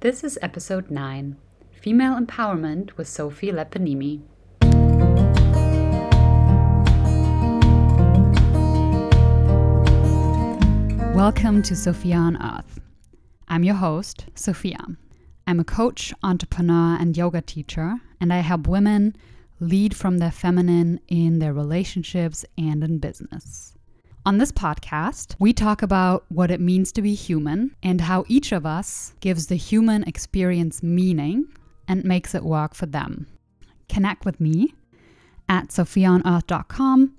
This is episode 9 Female Empowerment with Sofie Leppiniemi. Welcome to Sophia on Earth. I'm your host, Sophia. I'm a coach, entrepreneur, and yoga teacher, and I help women lead from their feminine in their relationships and in business. On this podcast, we talk about what it means to be human and how each of us gives the human experience meaning and makes it work for them. Connect with me at sophiaonearth.com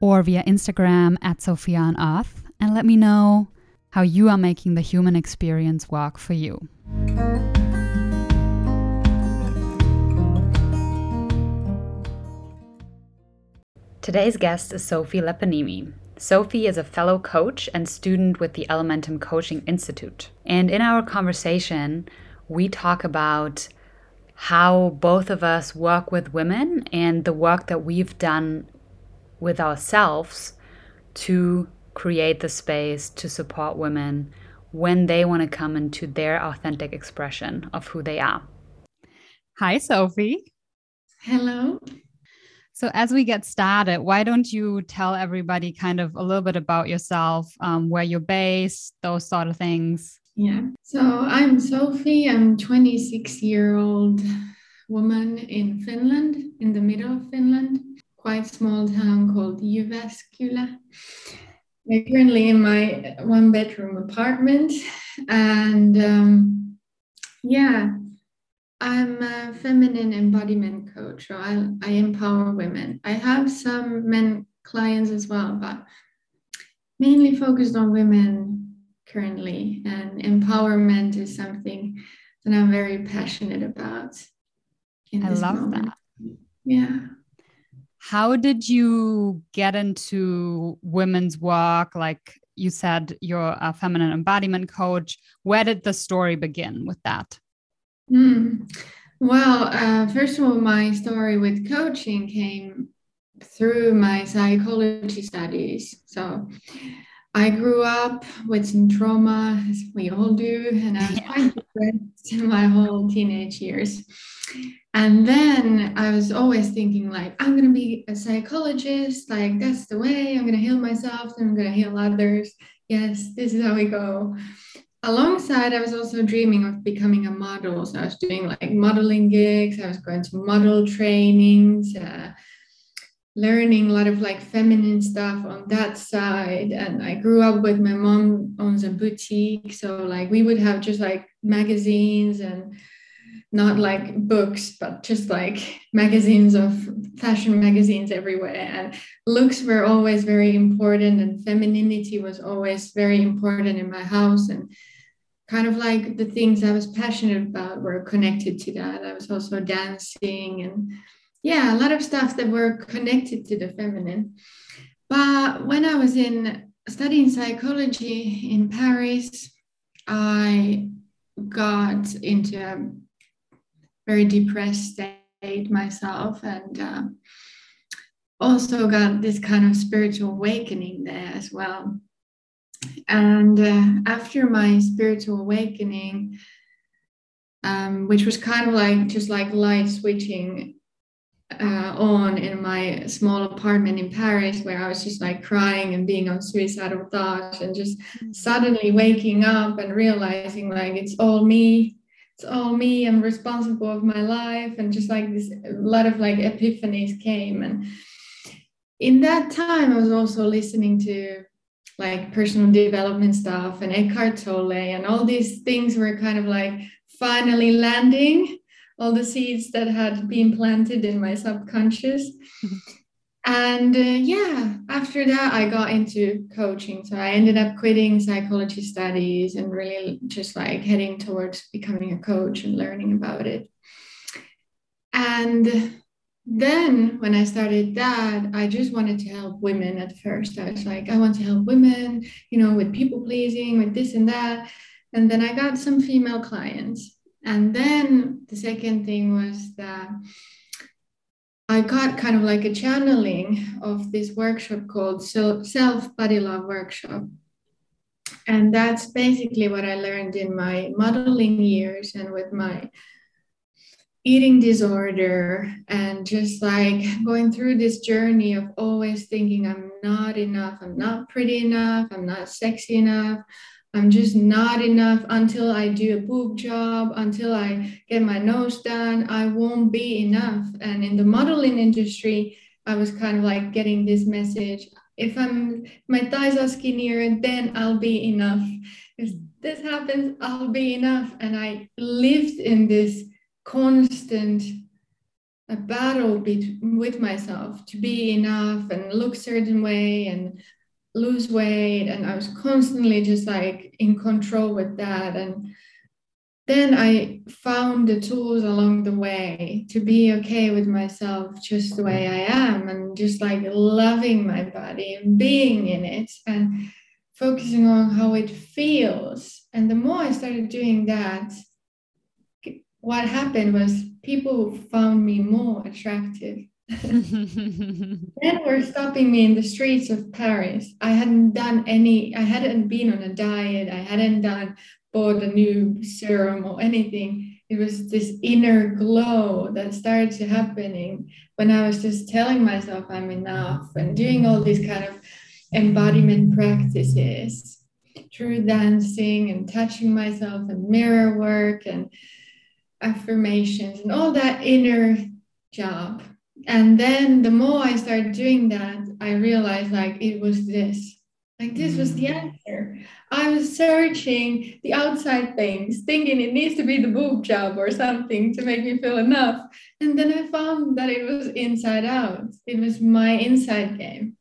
or via Instagram at sophiaonearth and let me know how you are making the human experience work for you. Today's guest is Sofie Leppiniemi. Sofie is a fellow coach and student with the Elementum Coaching Institute. And in our conversation, we talk about how both of us work with women and the work that we've done with ourselves to create the space to support women when they want to come into their authentic expression of who they are. Hi, Sofie. Hello. So, as we get started, why don't you tell everybody kind of a little bit about yourself, um, where you're based, those sort of things? Yeah. So, I'm Sofie. I'm 26 year old woman in Finland, in the middle of Finland, quite small town called Jyväskylä. I'm currently in my one bedroom apartment, and um, yeah, I'm a feminine embodiment coach, so I, I empower women. I have some men clients as well, but mainly focused on women currently. And empowerment is something that I'm very passionate about. I love moment. that. Yeah. How did you get into women's work? Like you said, you're a feminine embodiment coach. Where did the story begin with that? Mm. Well, uh, first of all, my story with coaching came through my psychology studies. So I grew up with some trauma, as we all do, and I was quite depressed my whole teenage years. And then I was always thinking, like, I'm going to be a psychologist. Like, that's the way I'm going to heal myself, and I'm going to heal others. Yes, this is how we go alongside i was also dreaming of becoming a model. So i was doing like modeling gigs. I was going to model trainings uh, learning a lot of like feminine stuff on that side. And i grew up with my mom owns a boutique. So like we would have just like magazines and not like books but just like magazines of fashion magazines everywhere. And looks were always very important and femininity was always very important in my house. And kind of like the things I was passionate about were connected to that. I was also dancing and yeah, a lot of stuff that were connected to the feminine. But when I was in studying psychology in Paris, I got into a very depressed state myself and uh, also got this kind of spiritual awakening there as well. And uh, after my spiritual awakening, um, which was kind of like just like light switching uh, on in my small apartment in Paris, where I was just like crying and being on suicidal thoughts, and just mm. suddenly waking up and realizing like it's all me, it's all me. I'm responsible of my life, and just like this, a lot of like epiphanies came. And in that time, I was also listening to like personal development stuff and Eckhart Tolle and all these things were kind of like finally landing all the seeds that had been planted in my subconscious. And uh, yeah, after that, I got into coaching. So I ended up quitting psychology studies and really just like heading towards becoming a coach and learning about it. And then when I started that, I just wanted to help women at first. I was like, I want to help women, you know, with people pleasing, with this and that. And then I got some female clients. And then the second thing was that I got kind of like a channeling of this workshop called Self Body Love Workshop. and that's basically what I learned in my modeling years and with my eating disorder and just like going through this journey of always thinking I'm not enough, I'm not pretty enough, I'm not sexy enough, I'm just not enough until I do a boob job, until I get my nose done, I won't be enough. And in the modeling industry, I was kind of like getting this message if I'm my thighs are skinnier, then I'll be enough. If this happens, I'll be enough. And I lived in this constant a battle be- with myself to be enough and look certain way and lose weight. And i was constantly just like in control with that. And then i found the tools along the way to be okay with myself just the way i am and just like loving my body and being in it and focusing on how it feels. And the more i started doing that what happened was people found me more attractive. then were stopping me in the streets of Paris. I hadn't done any, I hadn't been on a diet, I hadn't done bought a new serum or anything. It was this inner glow that started to happening when I was just telling myself I'm enough and doing all these kind of embodiment practices, through dancing and touching myself and mirror work and affirmations and all that inner job. And then the more I started doing that, I realized like it was this. Like this was the mm. answer. I was searching the outside things, thinking it needs to be the boob job or something to make me feel enough. And then I found that it was inside out. It was my inside game.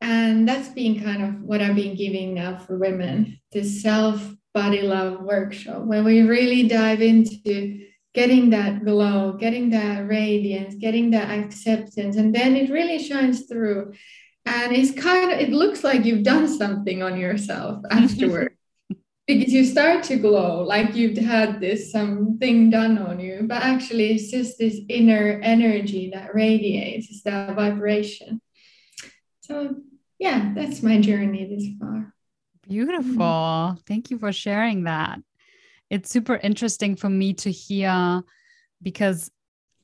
And that's been kind of what I've been giving now for women, this self body love workshop where we really dive into getting that glow, getting that radiance, getting that acceptance, and then it really shines through. And it's kind of, it looks like you've done something on yourself afterward because you start to glow like you've had this something done on you, but actually it's just this inner energy that radiates, it's that vibration. So, yeah, that's my journey this far. Beautiful. Thank you for sharing that. It's super interesting for me to hear because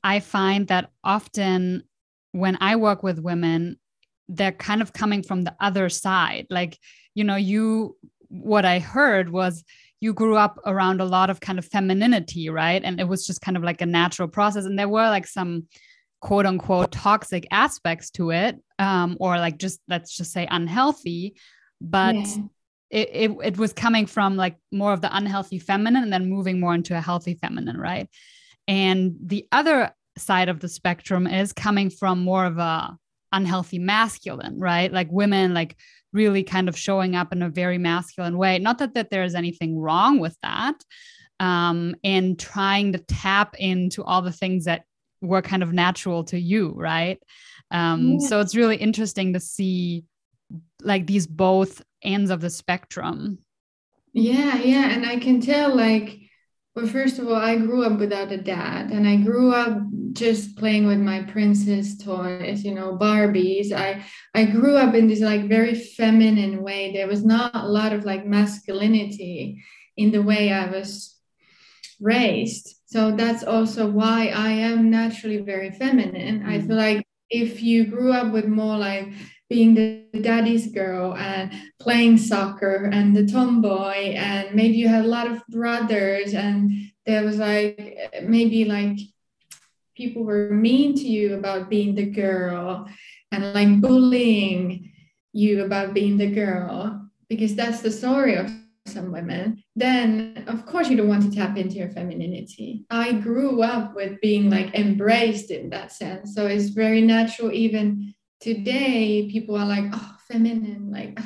I find that often when I work with women, they're kind of coming from the other side. Like, you know, you, what I heard was you grew up around a lot of kind of femininity, right? And it was just kind of like a natural process. And there were like some quote unquote toxic aspects to it, um, or like just, let's just say unhealthy. But yeah it, it, it was coming from like more of the unhealthy feminine and then moving more into a healthy feminine, right? And the other side of the spectrum is coming from more of a unhealthy masculine, right? Like women like really kind of showing up in a very masculine way. Not that, that there's anything wrong with that. Um, and trying to tap into all the things that were kind of natural to you, right? Um, yeah. So it's really interesting to see like these both ends of the spectrum. Yeah, yeah. And I can tell, like, well, first of all, I grew up without a dad, and I grew up just playing with my princess toys, you know, Barbies. I I grew up in this like very feminine way. There was not a lot of like masculinity in the way I was raised. So that's also why I am naturally very feminine. Mm. I feel like if you grew up with more like being the daddy's girl and playing soccer and the tomboy and maybe you had a lot of brothers and there was like maybe like people were mean to you about being the girl and like bullying you about being the girl because that's the story of some women then of course you don't want to tap into your femininity. I grew up with being like embraced in that sense so it's very natural even today people are like oh feminine like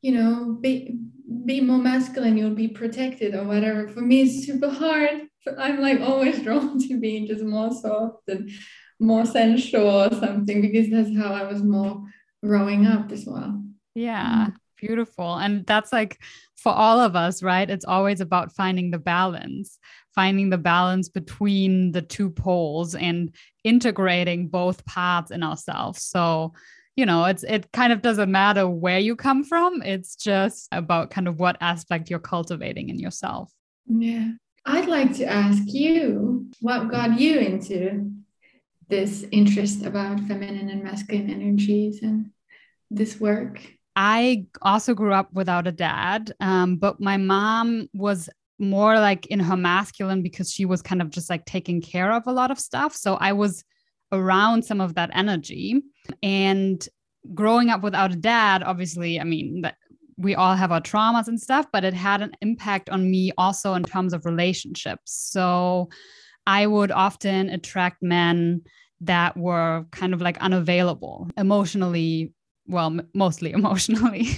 you know be be more masculine you'll be protected or whatever. For me it's super hard. I'm like always drawn to being just more soft and more sensual or something because that's how i was more growing up as well. Yeah mm. beautiful. And that's like for all of us right? It's always about finding the balance finding the balance between the two poles and integrating both parts in ourselves. So, you know, it's it kind of doesn't matter where you come from. It's just about kind of what aspect you're cultivating in yourself. Yeah. I'd like to ask you what got you into this interest about feminine and masculine energies and this work? I also grew up without a dad, um, but my mom was more like in her masculine because she was kind of just like taking care of a lot of stuff. So I was around some of that energy. And growing up without a dad, obviously, I mean, that we all have our traumas and stuff, but it had an impact on me also in terms of relationships. So I would often attract men that were kind of like unavailable emotionally well m- mostly emotionally.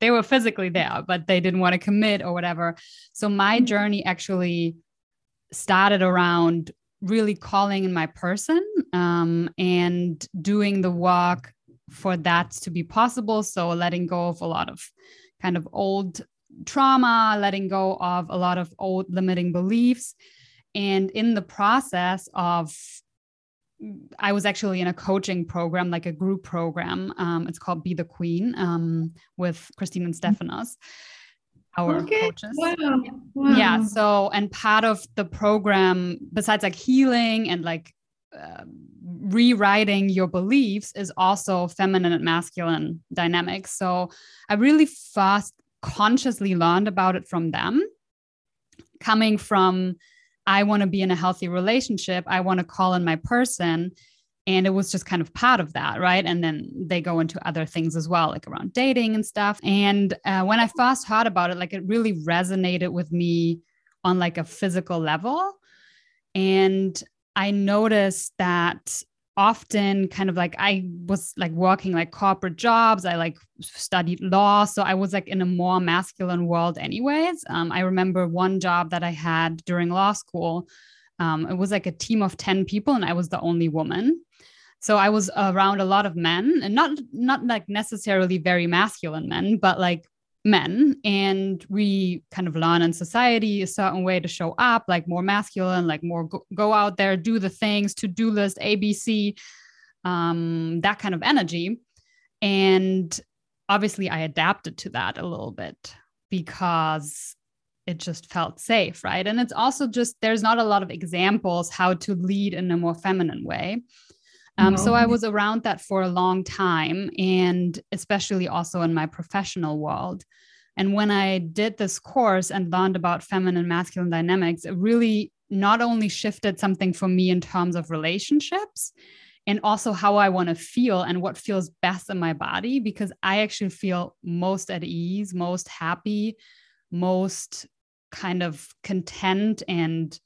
They were physically there but they didn't want to commit or whatever. So my mm-hmm. journey actually started around really calling in my person um, and doing the work for that to be possible. So letting go of a lot of kind of old trauma letting go of a lot of old limiting beliefs. And in the process of I was actually in a coaching program, like a group program. Um, it's called Be the Queen um, with Christine and mm-hmm. Stefanos, our okay. coaches. Wow. wow. Yeah. So, and part of the program, besides like healing and like uh, rewriting your beliefs, is also feminine and masculine dynamics. So, I really fast consciously learned about it from them, coming from I want to be in a healthy relationship. I want to call in my person. And it was just kind of part of that, right? And then they go into other things as well, like around dating and stuff. And uh, when I first heard about it, like it really resonated with me on like a physical level. And I noticed that often kind of like I was like working like corporate jobs. I like studied law. So I was like in a more masculine world, anyways. Um, I remember one job that I had during law school. Um, it was like a team of 10 people, and I was the only woman. So I was around a lot of men and not not like necessarily very masculine men, but like men and we kind of learn in society a certain way to show up like more masculine like more go, go out there do the things to do list abc um, that kind of energy. And obviously i adapted to that a little bit because it just felt safe right? And it's also just there's not a lot of examples how to lead in a more feminine way um, So I was around that for a long time, and especially also in my professional world. And when I did this course and learned about feminine masculine dynamics, it really not only shifted something for me in terms of relationships and also how I want to feel and what feels best in my body, because I actually feel most at ease, most happy, most kind of content and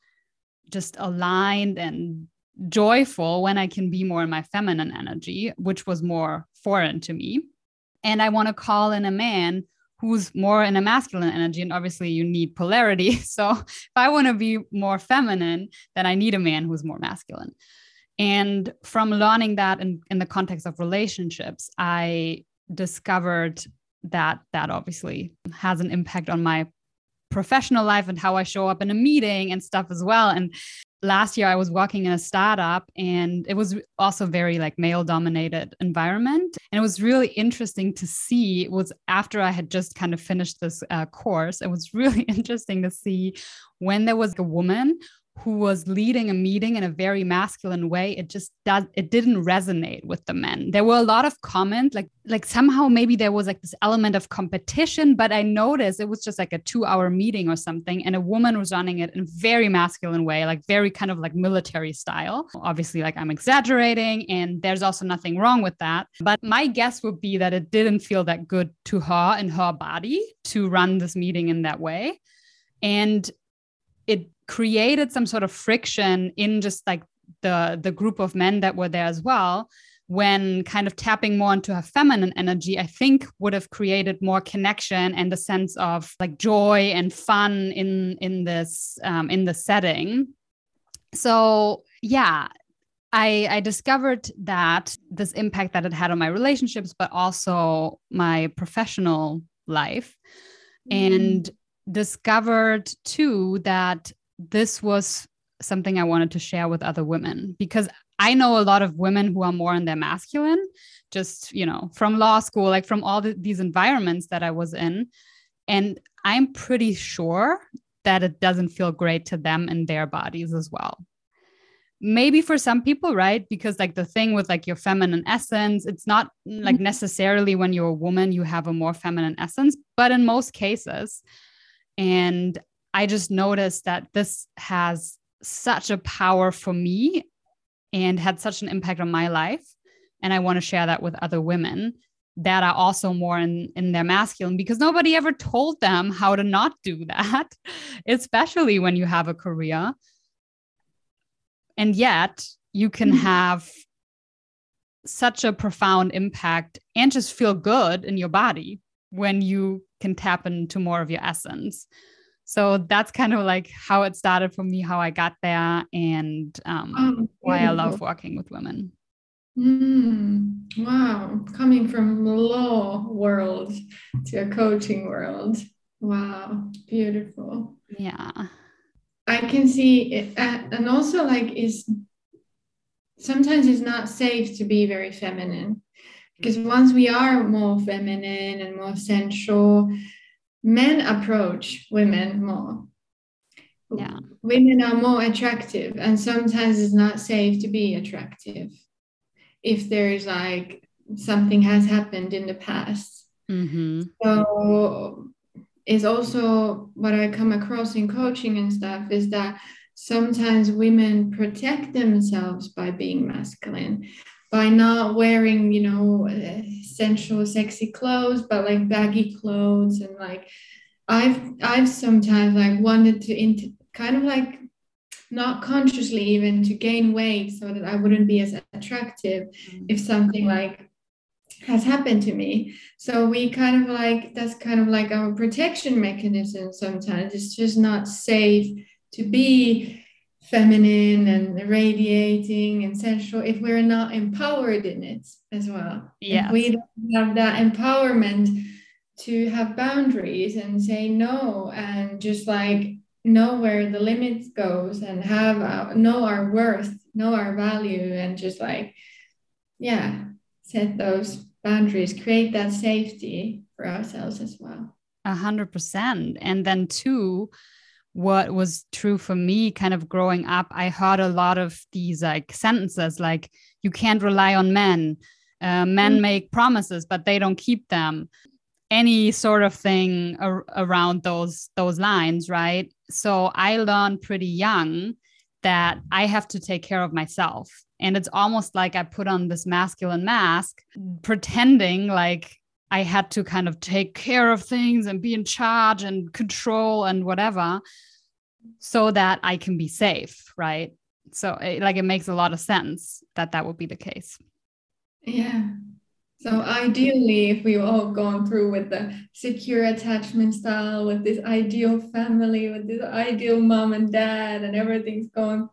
just aligned and joyful when I can be more in my feminine energy, which was more foreign to me. And I want to call in a man who's more in a masculine energy. And obviously, you need polarity. So if I want to be more feminine, then I need a man who's more masculine. And from learning that in, in the context of relationships, I discovered that that obviously has an impact on my professional life and how I show up in a meeting and stuff as well. And last year I was working in a startup and it was also very like male dominated environment and it was really interesting to see was after I had just kind of finished this uh, course it was really interesting to see when there was a woman who was leading a meeting in a very masculine way it just does it didn't resonate with the men. There were a lot of comments like like somehow maybe there was like this element of competition but i noticed it was just like a two hour meeting or something and a woman was running it in a very masculine way like very kind of like military style. Obviously like i'm exaggerating and there's also nothing wrong with that but my guess would be that it didn't feel that good to her and her body to run this meeting in that way and it created some sort of friction in just like the the group of men that were there as well when kind of tapping more into her feminine energy i think would have created more connection and a sense of like joy and fun in in this um, in the setting so yeah I, I discovered that this impact that it had on my relationships but also my professional life mm. and discovered too that this was something I wanted to share with other women because I know a lot of women who are more in their masculine, just, you know, from law school, like from all the, these environments that I was in. And I'm pretty sure that it doesn't feel great to them in their bodies as well. Maybe for some people, right? Because, like, the thing with like your feminine essence, it's not like mm-hmm. necessarily when you're a woman, you have a more feminine essence, but in most cases. And I just noticed that this has such a power for me and had such an impact on my life. And I want to share that with other women that are also more in, in their masculine because nobody ever told them how to not do that, especially when you have a career. And yet you can mm-hmm. have such a profound impact and just feel good in your body when you can tap into more of your essence. So that's kind of like how it started for me, how I got there, and um, oh, why I love working with women. Mm, wow, coming from the law world to a coaching world. Wow, beautiful. Yeah. I can see it, uh, and also like is sometimes it's not safe to be very feminine because once we are more feminine and more sensual, men approach women more. Yeah. Women are more attractive, and sometimes it's not safe to be attractive if there's like something has happened in the past. Mm-hmm. So is also what I come across in coaching and stuff is that sometimes women protect themselves by being masculine by not wearing you know sensual sexy clothes but like baggy clothes and like i've i've sometimes like wanted to int- kind of like not consciously even to gain weight so that I wouldn't be as attractive mm-hmm. if something like has happened to me. So we kind of like that's kind of like our protection mechanism sometimes. It's just not safe to be feminine and radiating and sensual if we're not empowered in it as well. Yeah. we don't have that empowerment to have boundaries and say no and just like know where the limits goes and have our, know our worth know our value and just like yeah set those boundaries create that safety for ourselves as well a hundred percent and then two what was true for me kind of growing up i heard a lot of these like sentences like you can't rely on men. Uh, men mm-hmm. make promises but they don't keep them. Any sort of thing ar- around those those lines right? So i learned pretty young that i have to take care of myself. And it's almost like i put on this masculine mask pretending like i had to kind of take care of things and be in charge and control and whatever so that i can be safe right so it, like it makes a lot of sense that that would be the case yeah so ideally, if we've all gone through with the secure attachment style, with this ideal family, with this ideal mom and dad, and everything's going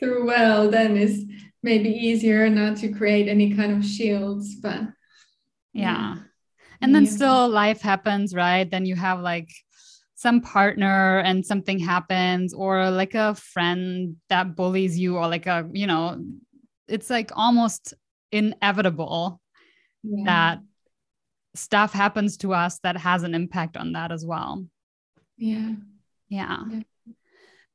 through well, then it's maybe easier not to create any kind of shields. But yeah. And then yeah. still life happens, right? Then you have like some partner and something happens, or like a friend that bullies you, or like a, you know, it's like almost inevitable yeah. that stuff happens to us that has an impact on that as well. Yeah. Yeah. yeah.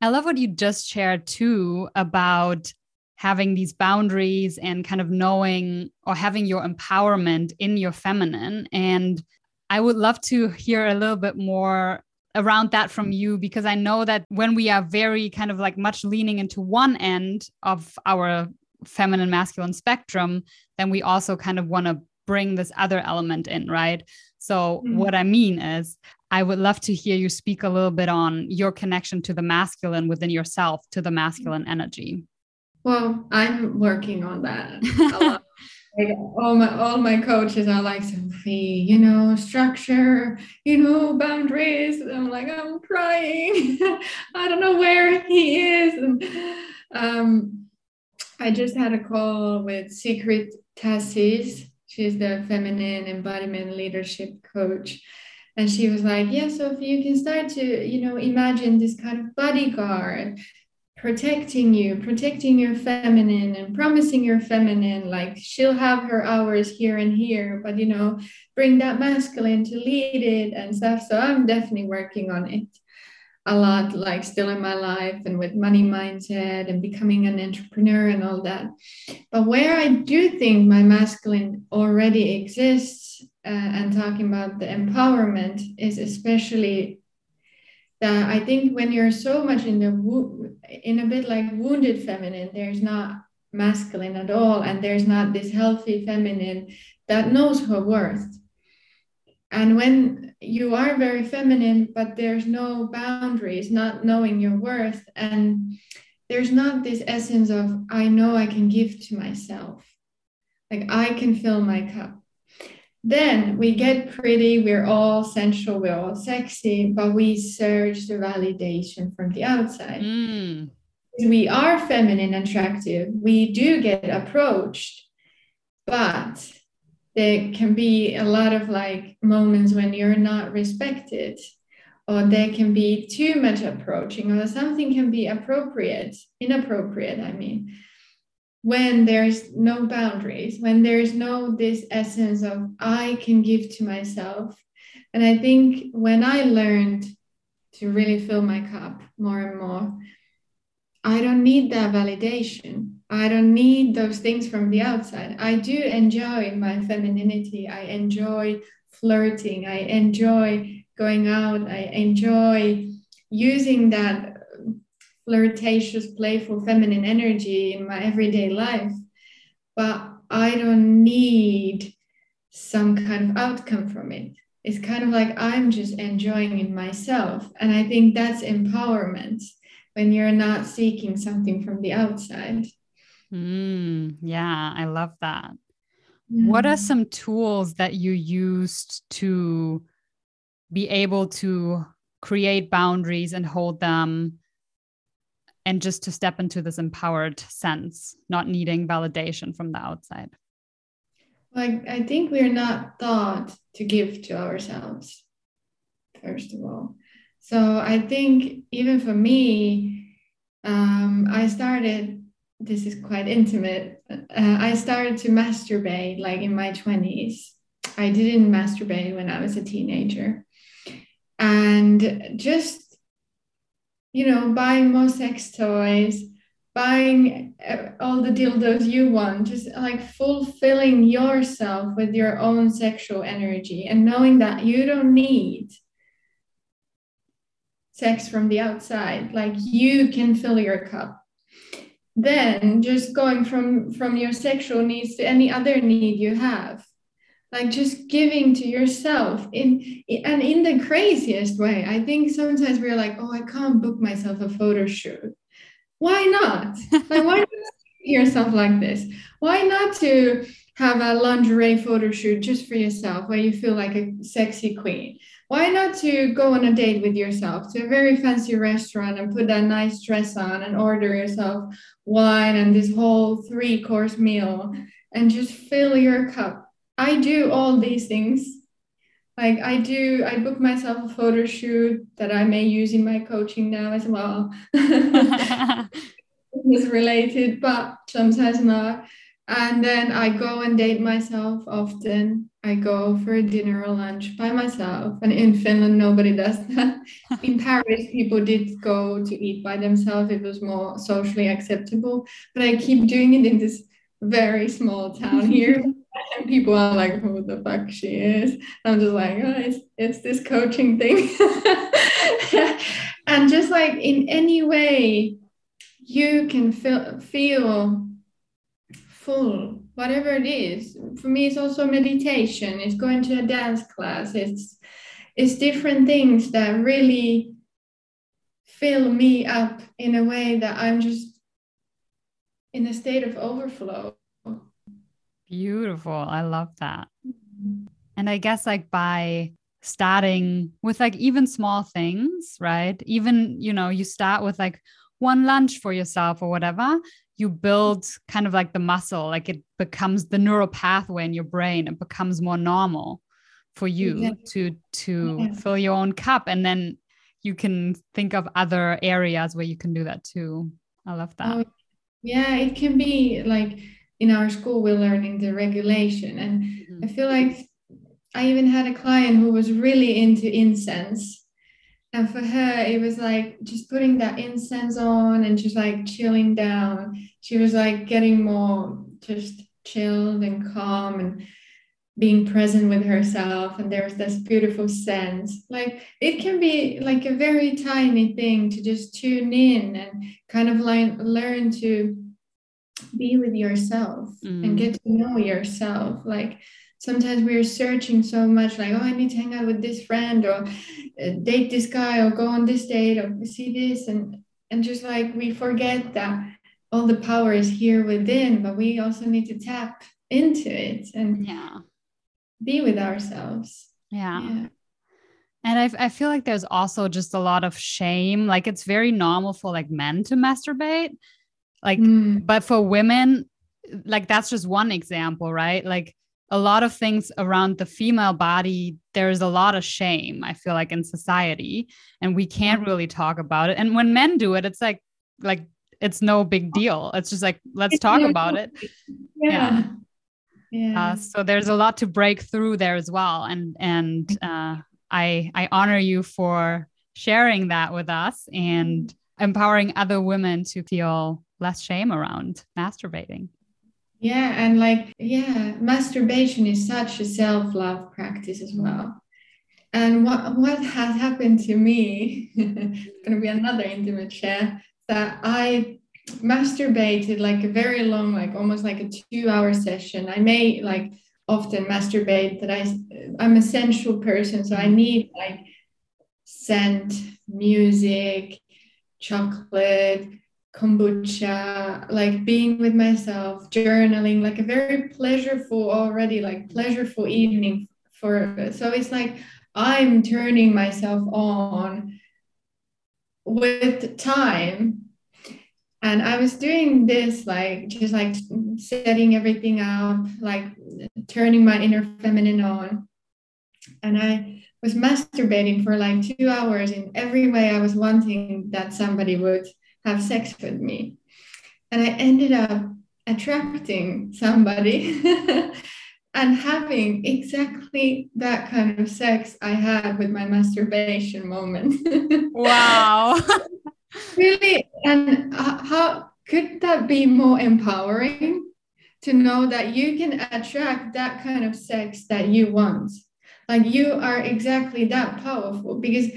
I love what you just shared too about having these boundaries and kind of knowing or having your empowerment in your feminine. And I would love to hear a little bit more around that from you because I know that when we are very kind of like much leaning into one end of our feminine masculine spectrum, then we also kind of want to bring this other element in, right? So, mm-hmm. what I mean is, I would love to hear you speak a little bit on your connection to the masculine within yourself, to the masculine energy. Well, I'm working on that like all my all my coaches are like Sofie, you know, structure, you know, boundaries. I'm like, I'm crying. I don't know where he is. And, um, I just had a call with Secret Tassis She's the feminine embodiment leadership coach. And she was like, Yeah, Sofie, you can start to, you know, imagine this kind of bodyguard protecting you, protecting your feminine and promising your feminine, like she'll have her hours here and here, but you know, bring that masculine to lead it and stuff. So I'm definitely working on it a lot, like still in my life and with money mindset and becoming an entrepreneur and all that. But where I do think my masculine already exists uh, and talking about the empowerment is especially that I think when you're so much in the wo- in a bit like wounded feminine, there's not masculine at all, and there's not this healthy feminine that knows her worth. And when you are very feminine, but there's no boundaries, not knowing your worth, and there's not this essence of I know I can give to myself, like I can fill my cup then we get pretty, we're all sensual, we're all sexy, but we search the validation from the outside. Mm. We are feminine attractive, we do get approached, but there can be a lot of like moments when you're not respected or there can be too much approaching or something can be appropriate inappropriate i mean when there's no boundaries, when there's no this essence of I can give to myself. And I think when I learned to really fill my cup more and more, I don't need that validation. I don't need those things from the outside. I do enjoy my femininity. I enjoy flirting. I enjoy going out. I enjoy using that flirtatious, playful, feminine energy in my everyday life. But I don't need some kind of outcome from it. It's kind of like I'm just enjoying it myself. And I think that's empowerment when you're not seeking something from the outside. Mm, yeah, I love that. Mm. What are some tools that you used to be able to create boundaries and hold them and just to step into this empowered sense, not needing validation from the outside? Like, I think we're not taught to give to ourselves, first of all. So I think even for me, um, I started, this is quite intimate. Uh, I started to masturbate like in my 20s. I didn't masturbate when I was a teenager. And just you know, buying more sex toys, buying uh, all the dildos you want, just like fulfilling yourself with your own sexual energy and knowing that you don't need sex from the outside, like you can fill your cup. Then just going from from your sexual needs to any other need you have like just giving to yourself in and in the craziest way. I think sometimes we're like oh i can't book myself a photo shoot. Why not? Like why not yourself like this? Why not to have a lingerie photo shoot just for yourself where you feel like a sexy queen? Why not to go on a date with yourself to a very fancy restaurant and put that nice dress on and order yourself wine and this whole three course meal and just fill your cup I do all these things. Like I do, I book myself a photo shoot that I may use in my coaching now as well. it's related, but sometimes not. And then I go and date myself often. I go for a dinner or lunch by myself. And in Finland, nobody does that. in Paris, people did go to eat by themselves. It was more socially acceptable. But I keep doing it in this very small town here and people are like, who the fuck she is. I'm just like, oh, it's, it's this coaching thing. and just like in any way you can feel feel full, whatever it is. For me, it's also meditation, it's going to a dance class, it's it's different things that really fill me up in a way that I'm just in a state of overflow Beautiful. I love that. And I guess like by starting with like even small things, right? Even, you know, you start with like one lunch for yourself or whatever, you build kind of like the muscle, like it becomes the neural pathway in your brain. It becomes more normal for you yeah. to to yeah. fill your own cup and then you can think of other areas where you can do that too. I love that. Oh, yeah, it can be like in our school, we're learning the regulation. And mm-hmm. I feel like I even had a client who was really into incense. And for her, it was like just putting that incense on and just like chilling down. She was like getting more just chilled and calm and being present with herself and there's this beautiful sense like it can be like a very tiny thing to just tune in and kind of like learn to be with yourself mm. and get to know yourself like sometimes we're searching so much like oh i need to hang out with this friend or uh, date this guy or go on this date or see this and and just like we forget that all the power is here within but we also need to tap into it and yeah be with ourselves. Yeah. yeah. And I, I feel like there's also just a lot of shame. Like it's very normal for like men to masturbate. Like, mm. but for women, like that's just one example, right? Like a lot of things around the female body, there's a lot of shame, I feel like in society, and we can't really talk about it. And when men do it, it's like, like, it's no big deal. It's just like, let's talk about it. Yeah. yeah. Yeah. Uh, so there's a lot to break through there as well, and and uh, I I honor you for sharing that with us and empowering other women to feel less shame around masturbating. Yeah, and like yeah, masturbation is such a self love practice as well. And what what has happened to me? it's gonna be another intimate share that I masturbated like a very long, like almost like a two hour session. I may like often masturbate that I I'm a sensual person, so I need like scent, music, chocolate, kombucha, like being with myself, journaling, like a very pleasureful already, like pleasureful evening for so it's like I'm turning myself on with time. And i was doing this like just like setting everything up like turning my inner feminine on. And i was masturbating for like two hours in every way i was wanting that somebody would have sex with me. And i ended up attracting somebody and having exactly that kind of sex i had with my masturbation moment. Wow. Really? And how could that be more empowering to know that you can attract that kind of sex that you want? Like you are exactly that powerful because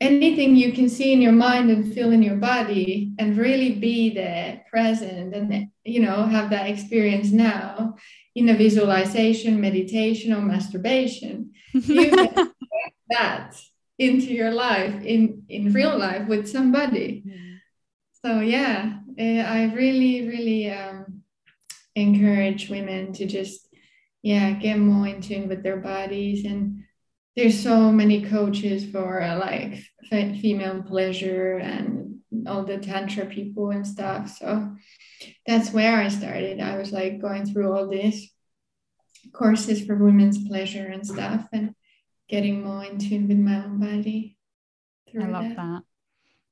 anything you can see in your mind and feel in your body and really be there present and you know have that experience now in a visualization meditation or masturbation you can that into your life in in real life with somebody. So yeah eh, i really really um, encourage women to just yeah get more in tune with their bodies and there's so many coaches for uh, like f- female pleasure and all the tantra people and stuff so that's where i started i was like going through all these courses for women's pleasure and stuff and getting more in tune with my own body. I love that. that.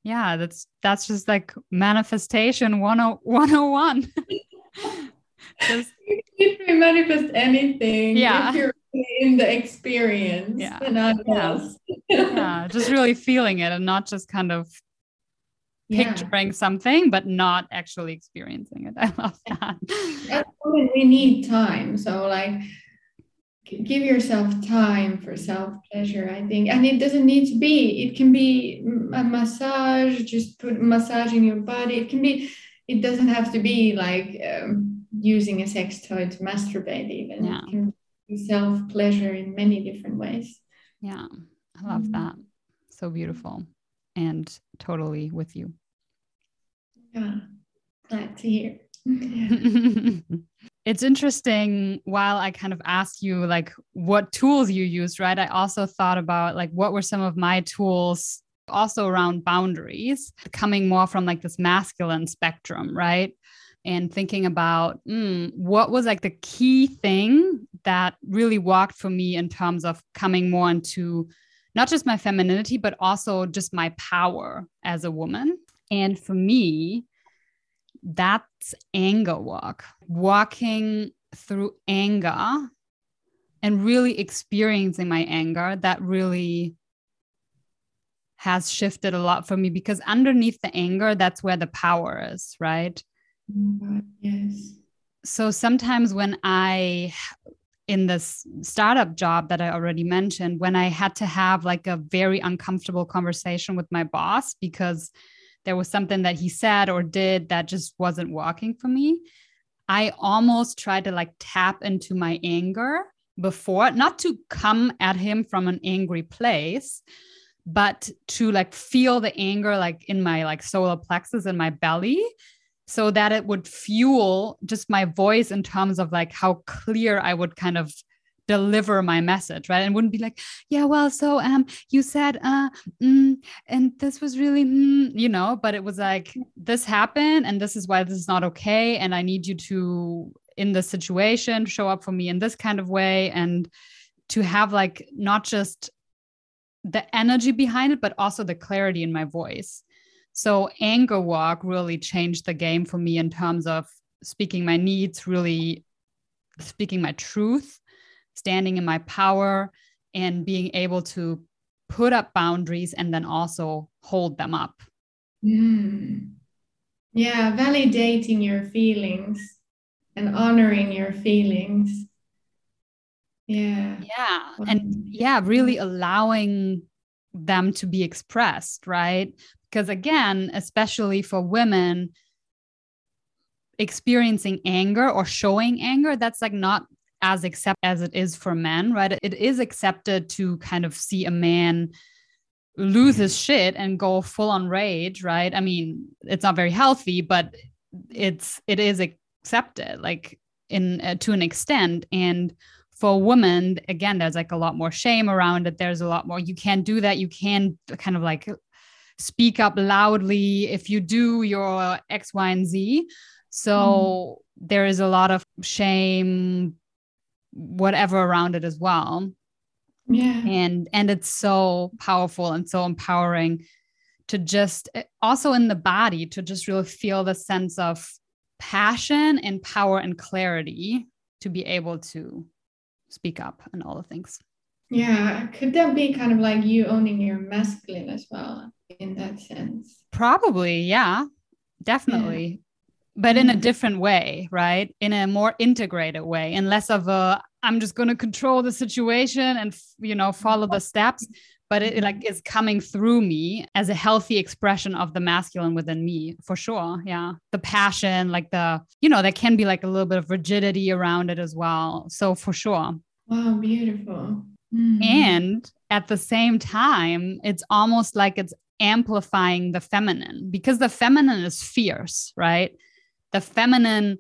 Yeah, that's that's just like manifestation 101. just you can manifest anything yeah. In the experience. Yeah. yeah. yeah. Just really feeling it and not just kind of picturing yeah. something but not actually experiencing it. I love that. That's we need time. So like give yourself time for self pleasure i think and it doesn't need to be it can be a massage just put massage in your body it can be it doesn't have to be like um, using a sex toy to masturbate even yeah. Self pleasure in many different ways. Yeah i love mm-hmm. that. So beautiful and totally with you. Yeah glad to hear. It's interesting while i kind of asked you like what tools you used right i also thought about like what were some of my tools also around boundaries coming more from like this masculine spectrum right? And thinking about mm, what was like the key thing that really worked for me in terms of coming more into not just my femininity but also just my power as a woman and for me that's anger walk, walking through anger and really experiencing my anger. That really has shifted a lot for me because underneath the anger, that's where the power is, right? Mm-hmm. Yes. So sometimes when I in this startup job that I already mentioned, when I had to have like a very uncomfortable conversation with my boss because there was something that he said or did that just wasn't working for me, I almost tried to like tap into my anger before, not to come at him from an angry place, but to like feel the anger like in my like solar plexus in my belly so that it would fuel just my voice in terms of like how clear I would kind of deliver my message right? And wouldn't be like yeah well so um you said uh mm, and this was really mm, you know? But it was like this happened and this is why this is not okay and i need you to in this situation show up for me in this kind of way and to have like not just the energy behind it but also the clarity in my voice so anger work really changed the game for me in terms of speaking my needs, really speaking my truth, standing in my power, and being able to put up boundaries and then also hold them up. Mm. Yeah, validating your feelings and honoring your feelings. Yeah. Yeah. And yeah, really allowing them to be expressed, right? Because again, especially for women, experiencing anger or showing anger, that's like not as accept as it is for men, right? It is accepted to kind of see a man lose his shit and go full on rage, right? I mean, it's not very healthy, but it's it is accepted like in uh, to an extent and for women again there's like a lot more shame around it there's a lot more you can't do that you can kind of like speak up loudly if you do your X, Y, and Z. So mm. there is a lot of shame, whatever around it as well. Yeah. And and it's so powerful and so empowering to just also in the body to just really feel the sense of passion and power and clarity to be able to speak up and all the things. Yeah. Could that be kind of like you owning your masculine as well? In that sense. Probably, yeah, definitely. Yeah. But in a different way, right? In a more integrated way, and less of a I'm just going to control the situation and you know follow the steps, but it, it like is coming through me as a healthy expression of the masculine within me, for sure. Yeah, the passion, like the you know, there can be like a little bit of rigidity around it as well. So for sure. Wow, beautiful. Mm. And at the same time, it's almost like it's amplifying the feminine because the feminine is fierce, right? The feminine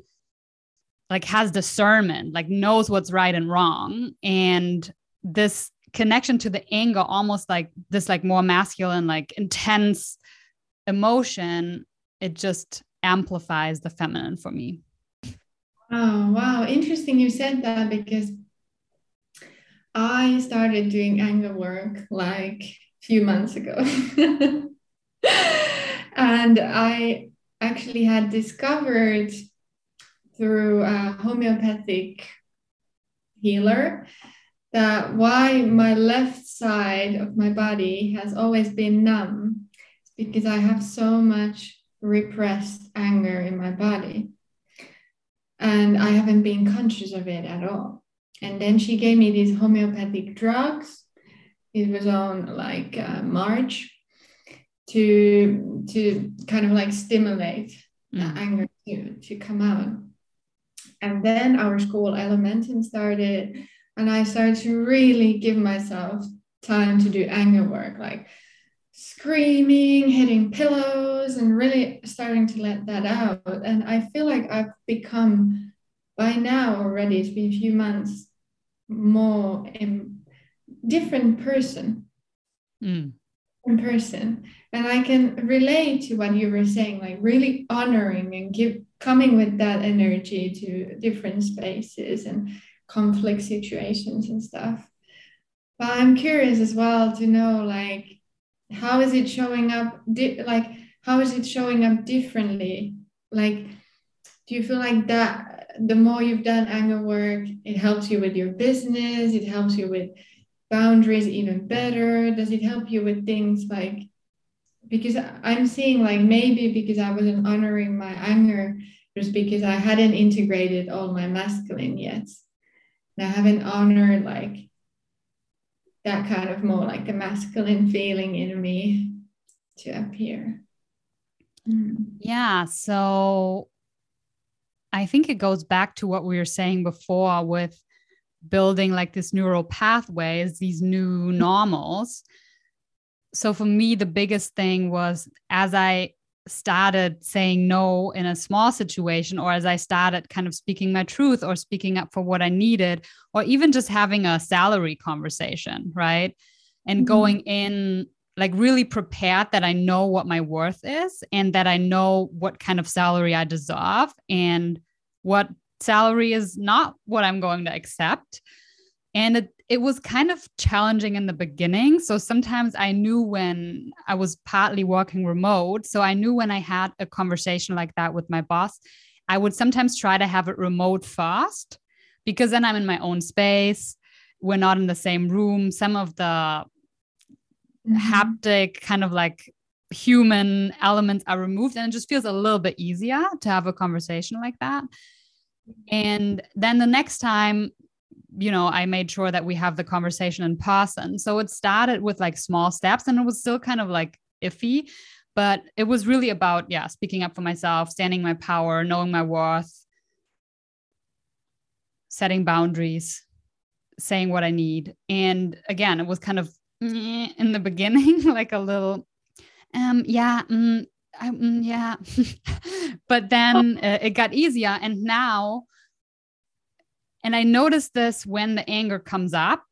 like has discernment, like knows what's right and wrong. And this connection to the anger, almost like this like more masculine, like intense emotion, it just amplifies the feminine for me. Oh, wow. Interesting you said that because I started doing anger work like few months ago. and I actually had discovered through a homeopathic healer that why my left side of my body has always been numb because I have so much repressed anger in my body. And I haven't been conscious of it at all. And then she gave me these homeopathic drugs it was on like uh, March to to kind of like stimulate mm. the anger to, to come out. And then our school Elementum started, and I started to really give myself time to do anger work, like screaming, hitting pillows, and really starting to let that out. And I feel like I've become by now already, it's been a few months more in, different person. Mm. in person. And i can relate to what you were saying like really honoring and give coming with that energy to different spaces and conflict situations and stuff. But i'm curious as well to know like how is it showing up like how is it showing up differently? Like do you feel like that the more you've done anger work it helps you with your business it helps you with boundaries even better? Does it help you with things like because i'm seeing like maybe because i wasn't honoring my anger just because i hadn't integrated all my masculine yet. And i haven't honored like that kind of more like the masculine feeling in me to appear. Mm. yeah so I think it goes back to what we were saying before with building like this neural pathways, these new normals. So for me, the biggest thing was as I started saying no in a small situation, or as I started kind of speaking my truth or speaking up for what I needed, or even just having a salary conversation, right? And mm-hmm. going in like really prepared that I know what my worth is and that I know what kind of salary I deserve and what salary is not what I'm going to accept. And it, it was kind of challenging in the beginning. So sometimes I knew when I was partly working remote. So I knew when I had a conversation like that with my boss, I would sometimes try to have it remote first because then I'm in my own space. We're not in the same room. Some of the mm-hmm. haptic kind of like human elements are removed and it just feels a little bit easier to have a conversation like that and then the next time you know i made sure that we have the conversation in person. So it started with like small steps and it was still kind of like iffy but it was really about yeah speaking up for myself standing my power knowing my worth setting boundaries saying what i need. And again it was kind of in the beginning, like a little, um, yeah, mm, Mm, yeah. but then uh, it got easier. And now, and I notice this when the anger comes up,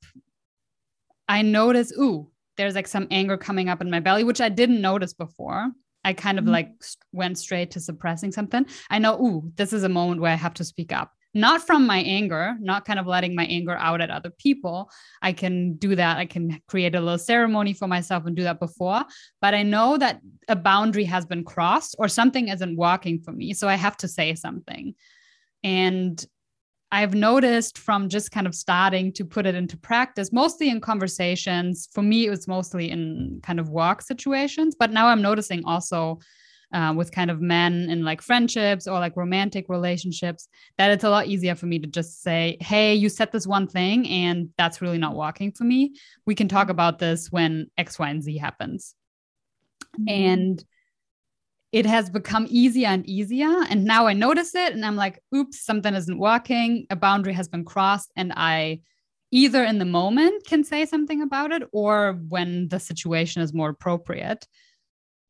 I notice, ooh, there's like some anger coming up in my belly, which I didn't notice before. I kind of mm-hmm. like went straight to suppressing something. I know, ooh, this is a moment where I have to speak up not from my anger, not kind of letting my anger out at other people. I can do that. I can create a little ceremony for myself and do that before. But I know that a boundary has been crossed or something isn't working for me. So I have to say something. And I've noticed from just kind of starting to put it into practice, mostly in conversations. For me, it was mostly in kind of work situations. But now I'm noticing also uh, with kind of men in like friendships or like romantic relationships that it's a lot easier for me to just say hey you said this one thing and that's really not working for me. We can talk about this when x y and z happens. Mm-hmm. and it has become easier and easier and now i notice it and i'm like oops something isn't working. A boundary has been crossed and i either in the moment can say something about it or when the situation is more appropriate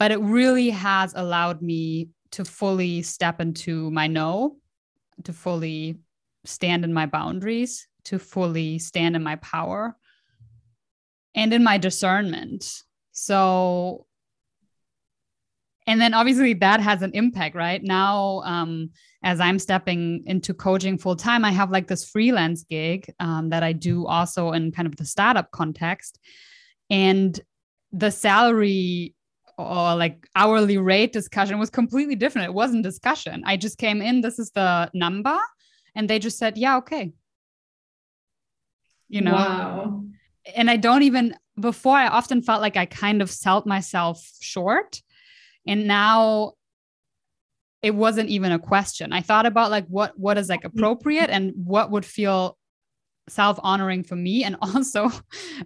but it really has allowed me to fully step into my no, to fully stand in my boundaries, to fully stand in my power and in my discernment. So, and then obviously that has an impact, right? Now, um, as I'm stepping into coaching full time, I have like this freelance gig um, that I do also in kind of the startup context. And the salary or like hourly rate discussion was completely different. It wasn't discussion. I just came in, this is the number, and they just said, yeah, okay. You know? Wow. And I don't even, before I often felt like I kind of sold myself short. And now it wasn't even a question. I thought about like what what is like mm-hmm. appropriate and what would feel self honoring for me and also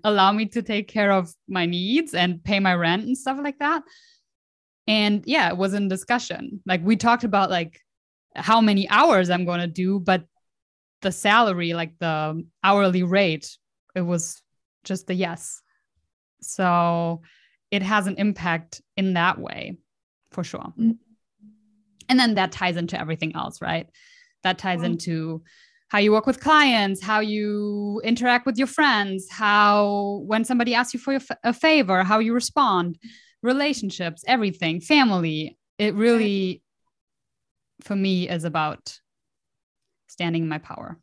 allow me to take care of my needs and pay my rent and stuff like that. And yeah, it was in discussion. Like we talked about like how many hours I'm going to do, but the salary, like the hourly rate, it was just a yes. So it has an impact in that way for sure. Mm-hmm. And then that ties into everything else, right? That ties into how you work with clients, how you interact with your friends, how when somebody asks you for a favor, how you respond, relationships, everything, family. It really, for me, is about standing in my power.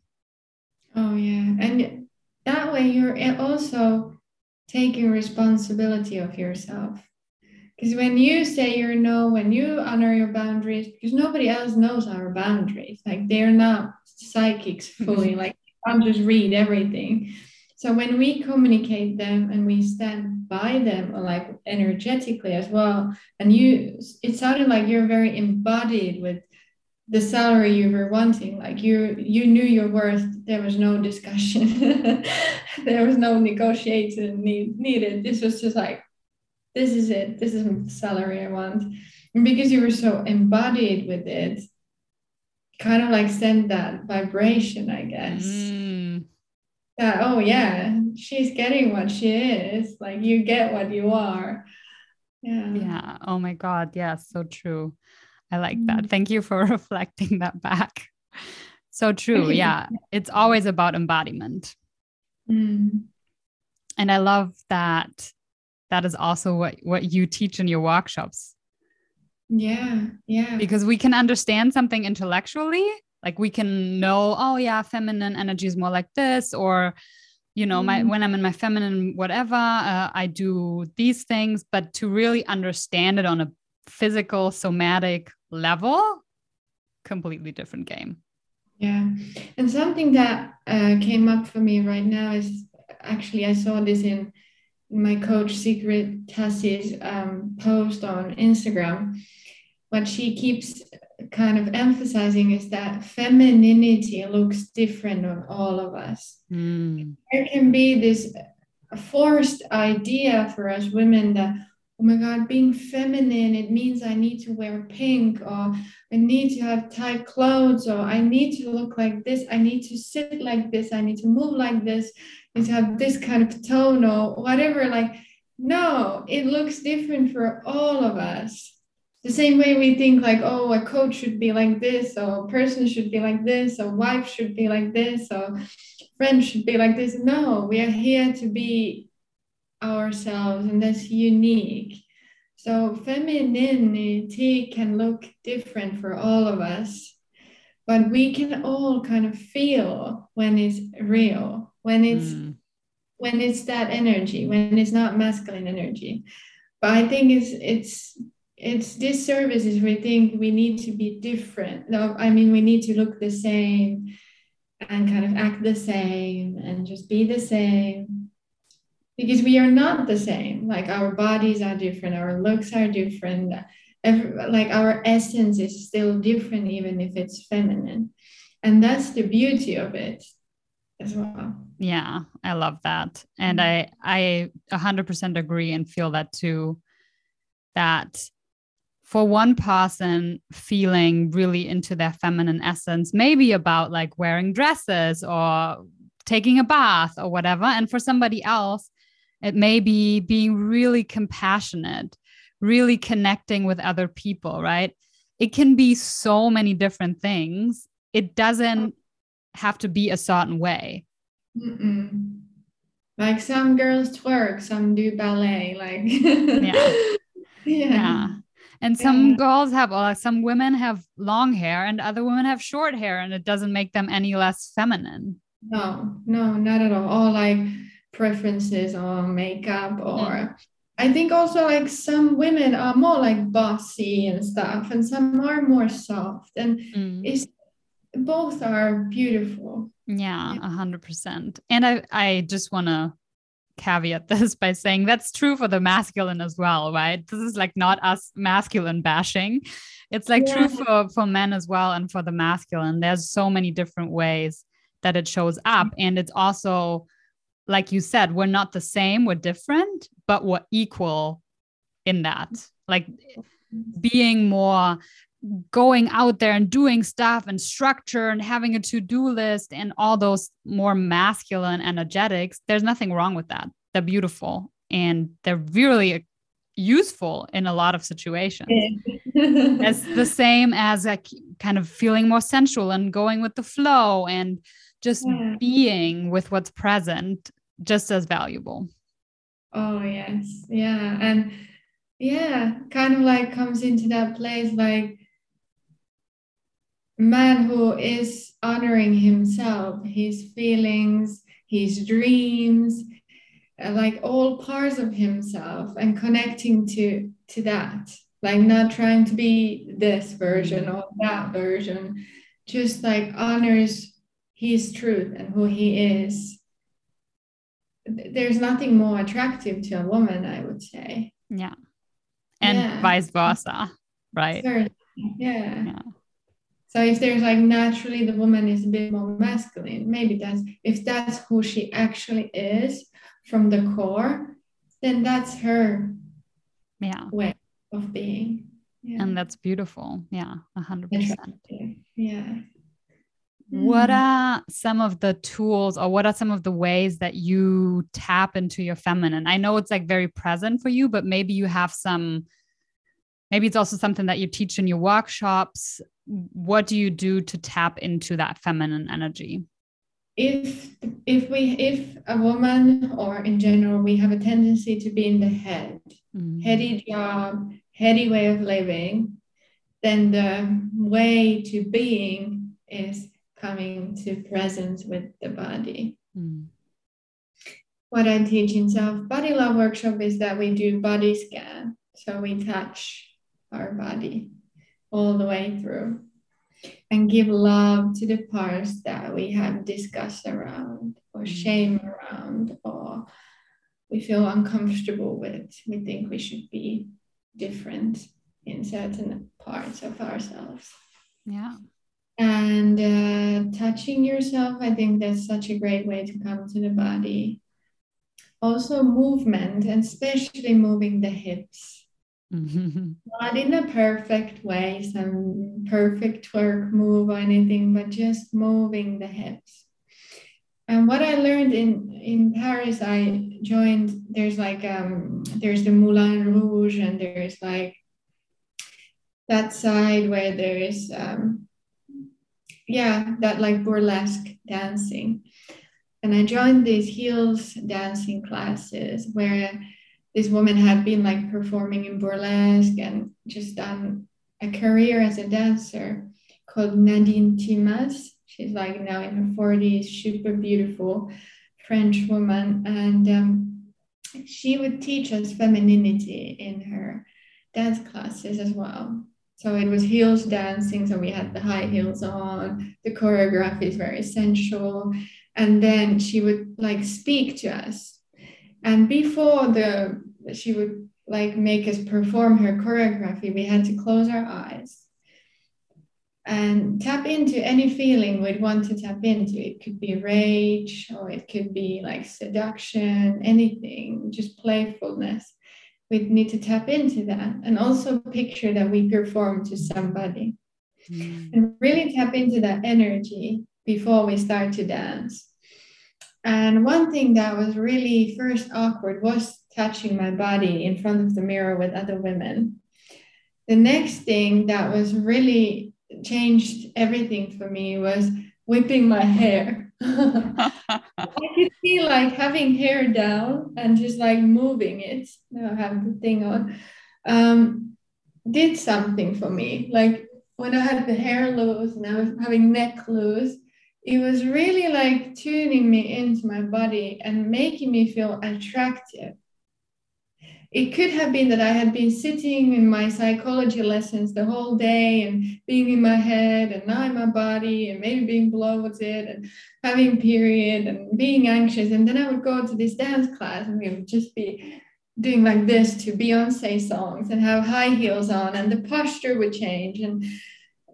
Oh, yeah. And that way you're eh, also taking responsibility of yourself because when you say your no, when you honor your boundaries, because nobody else knows our boundaries, like they're not psychics mm-hmm. fully, like can't just read everything. So when we communicate them and we stand by them, like energetically as well, and you, it sounded like you're very embodied with the salary you were wanting. Like you, you knew your worth. There was no discussion. there was no negotiation need, needed. This was just like this is it. This is the salary i want. And because you were so embodied with it kind of like send that vibration i guess. Mm. that oh yeah she's getting what she is. Like you get what you are. Yeah. Yeah. Oh my god. Yeah so true. I like mm. that thank you for reflecting that back. So true. Yeah. It's always about embodiment. Mm. and i love that that is also what what you teach in your workshops. Yeah yeah. Because we can understand something intellectually like we can know oh yeah feminine energy is more like this or you know my mm-hmm. when i'm in my feminine whatever uh, i do these things. But to really understand it on a physical somatic level completely different game. Yeah. And something that uh, came up for me right now is actually i saw this in my coach Secret Tessie's um, post on Instagram, what she keeps kind of emphasizing is that femininity looks different on all of us. Mm. There can be this forced idea for us women that, oh my God, being feminine, it means I need to wear pink or I need to have tight clothes or I need to look like this. I need to sit like this. I need to move like this I need to have this kind of tone or whatever. Like, no, it looks different for all of us. The same way we think like, oh, a coach should be like this, or a person should be like this, or wife should be like this, or friend should be like this. No, we are here to be ourselves, and that's unique. So femininity can look different for all of us, but we can all kind of feel when it's real when it's mm. when it's that energy when it's not masculine energy but i think it's it's it's this service is we think we need to be different no i mean we need to look the same and kind of act the same and just be the same because we are not the same like our bodies are different our looks are different like our essence is still different even if it's feminine and that's the beauty of it as well. Yeah, I love that. And. I I 100% agree and feel that too that for one person feeling really into their feminine essence, maybe about like wearing dresses or taking a bath or whatever. And for somebody else, it may be being really compassionate, really connecting with other people, right? It can be so many different things. It doesn't have to be a certain way. Mm-mm. Like some girls twerk, some do ballet. Like yeah. yeah. yeah. And some yeah. girls have, or some women have long hair, and other women have short hair, and it doesn't make them any less feminine. No, no, not at all. All like preferences on makeup, or mm. I think also like some women are more like bossy and stuff, and some are more soft, and mm. it's both are beautiful. Yeah, a hundred percent. And I, I just want to caveat this by saying that's true for the masculine as well, right? This is like not us masculine bashing. It's like yeah. true for for men as well and for the masculine. There's so many different ways that it shows up, mm-hmm. and it's also like you said, we're not the same, we're different, but we're equal in that. Like being more going out there and doing stuff and structure and having a to-do list and all those more masculine energetics there's nothing wrong with that they're beautiful and they're really useful in a lot of situations it's the same as like kind of feeling more sensual and going with the flow and just yeah. being with what's present just as valuable. Oh yes. Yeah. And yeah kind of like comes into that place like man who is honoring himself, his feelings, his dreams, uh, like all parts of himself, and connecting to to that. Like not trying to be this version or that version just like honors his truth and who he is there's nothing more attractive to a woman i would say. Yeah. And yeah. vice versa right? Yeah. yeah. So if there's like naturally the woman is a bit more masculine maybe that's if that's who she actually is from the core then that's her yeah. way of being. Yeah. and that's beautiful. Yeah a 100% yeah what hmm. are some of the tools or what are some of the ways that you tap into your feminine i know it's like very present for you but maybe you have some maybe it's also something that you teach in your workshops what do you do to tap into that feminine energy if if we if a woman or in general we have a tendency to be in the head mm-hmm. heady job heady way of living then the way to being is coming to presence with the body mm. what i teach in self body love workshop is that we do body scan so we touch our body all the way through and give love to the parts that we have discussed around or mm. shame around or we feel uncomfortable with. We think we should be different in certain parts of ourselves. Yeah. And uh, touching yourself, I think that's such a great way to come to the body. Also, movement, and especially moving the hips Mm-hmm. Not in a perfect way, some perfect twerk move or anything, but just moving the hips. And what I learned in in Paris, I joined. There's like um, there's the Moulin Rouge, and there's like that side where there is um, yeah, that like burlesque dancing. And I joined these heels dancing classes where this woman had been like performing in burlesque and just done a career as a dancer called Nadine Timas. She's like now in her 40s, super beautiful French woman. And um, she would teach us femininity in her dance classes as well. So it was heels dancing. So we had the high heels on. The choreography is very sensual. And then she would like speak to us and before the she would like make us perform her choreography, we had to close our eyes and tap into any feeling we'd want to tap into. It could be rage or it could be like seduction, anything, just playfulness. We'd need to tap into that and also picture that we perform to somebody mm. and really tap into that energy before we start to dance. And one thing that was really first awkward was touching my body in front of the mirror with other women. The next thing that was really changed everything for me was whipping my hair. I could feel like having hair down and just like moving it. Now I have the thing on. Um, did something for me. Like when I had the hair loose and I was having neck loose, it was really like tuning me into my body and making me feel attractive. It could have been that I had been sitting in my psychology lessons the whole day and being in my head and not in my body and maybe being bloated and having period and being anxious. And then I would go to this dance class and we would just be doing like this to Beyonce songs and have high heels on and the posture would change. And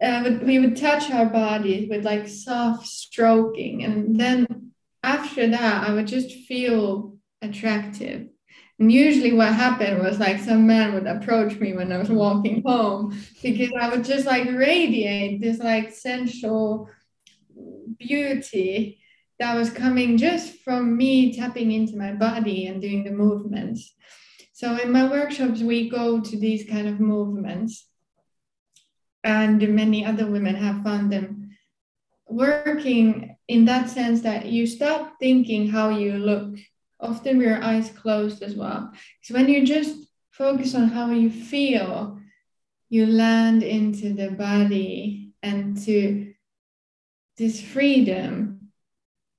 uh, we would touch our bodies with like soft stroking. And then after that i would just feel attractive and usually what happened was like some man would approach me when i was walking home because i would just like radiate this like sensual beauty that was coming just from me tapping into my body and doing the movements. So in my workshops we go to these kind of movements and many other women have found them working in that sense that you stop thinking how you look often with your eyes closed as well so when you just focus on how you feel you land into the body and to this freedom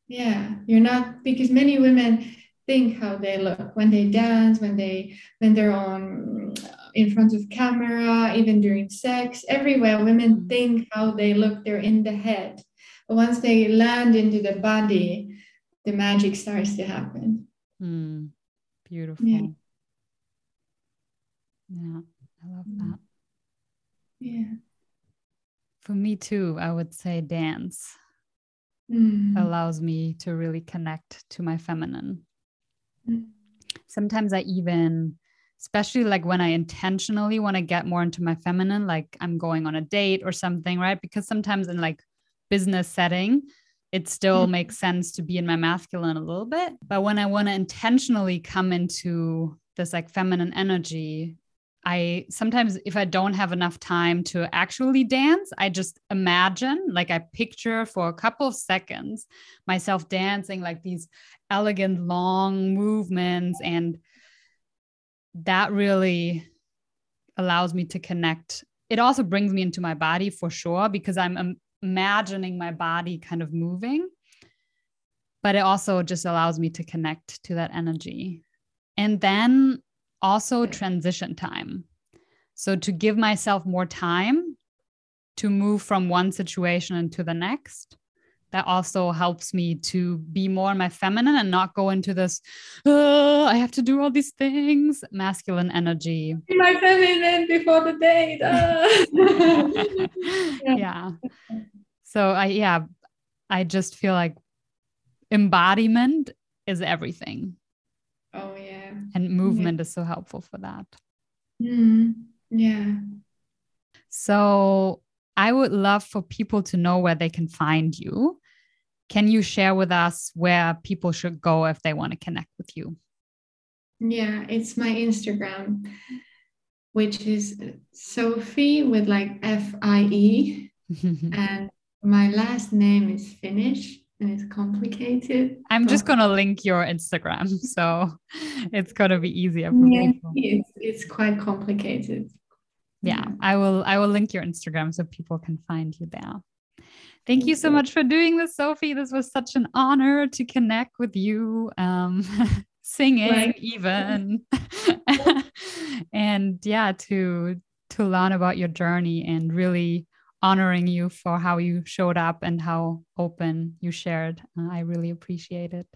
yeah you're not because many women think how they look when they dance when they when they're on in front of camera, even during sex, everywhere. Women Mm. think how they look, they're in the head. But once they land into the body, the magic starts to happen. Mm, beautiful. Yeah. Yeah, I love Mm. that. Yeah. For me too, I would say dance Mm. allows me to really connect to my feminine. Mm. Sometimes I even, especially like when I intentionally want to get more into my feminine, like I'm going on a date or something, right? Because sometimes in like business setting, it still Mhm. makes sense to be in my masculine a little bit. But when I want to intentionally come into this like feminine energy, I sometimes, if I don't have enough time to actually dance, I just imagine, like I picture for a couple of seconds myself dancing like these elegant, long movements. And that really allows me to connect. It also brings me into my body for sure because I'm im- imagining my body kind of moving. But it also just allows me to connect to that energy. And then also transition time. So to give myself more time to move from one situation into the next, that also helps me to be more in my feminine and not go into this, "Oh, I have to do all these things, masculine energy. My feminine before the date. ah. yeah. So I, yeah, I just feel like embodiment is everything oh yeah. and movement is so helpful for that. Mm. Yeah. So I would love for people to know where they can find you. Can you share with us where people should go if they want to connect with you? Yeah, it's my Instagram, which is Sofie with like F I E, and my last name is Finnish and it's complicated. I'm just going to link your Instagram. So it's going to be easier for Yeah, people. it's, it's quite complicated. Yeah, I will I will link your Instagram so people can find you there. Thank you so you. much for doing this, Sofie. This was such an honor to connect with you. Um, singing Right. even and yeah to to learn about your journey and really honoring you for how you showed up and how open you shared Uh, i really appreciate it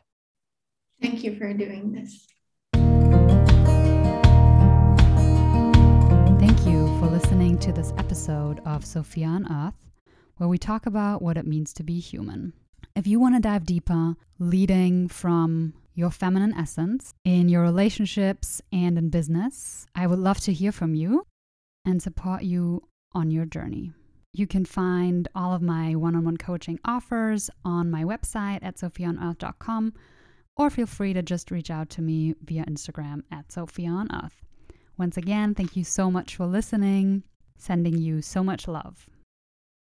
Thank you for doing this. Listening to this episode of Sophia on Earth, where we talk about what it means to be human. If you want to dive deeper, leading from your feminine essence in your relationships and in business, I would love to hear from you and support you on your journey. You can find all of my one on one coaching offers on my website at sophiaonearth.com or feel free to just reach out to me via Instagram at Sophia on Earth. Once again, thank you so much for listening. Sending you so much love.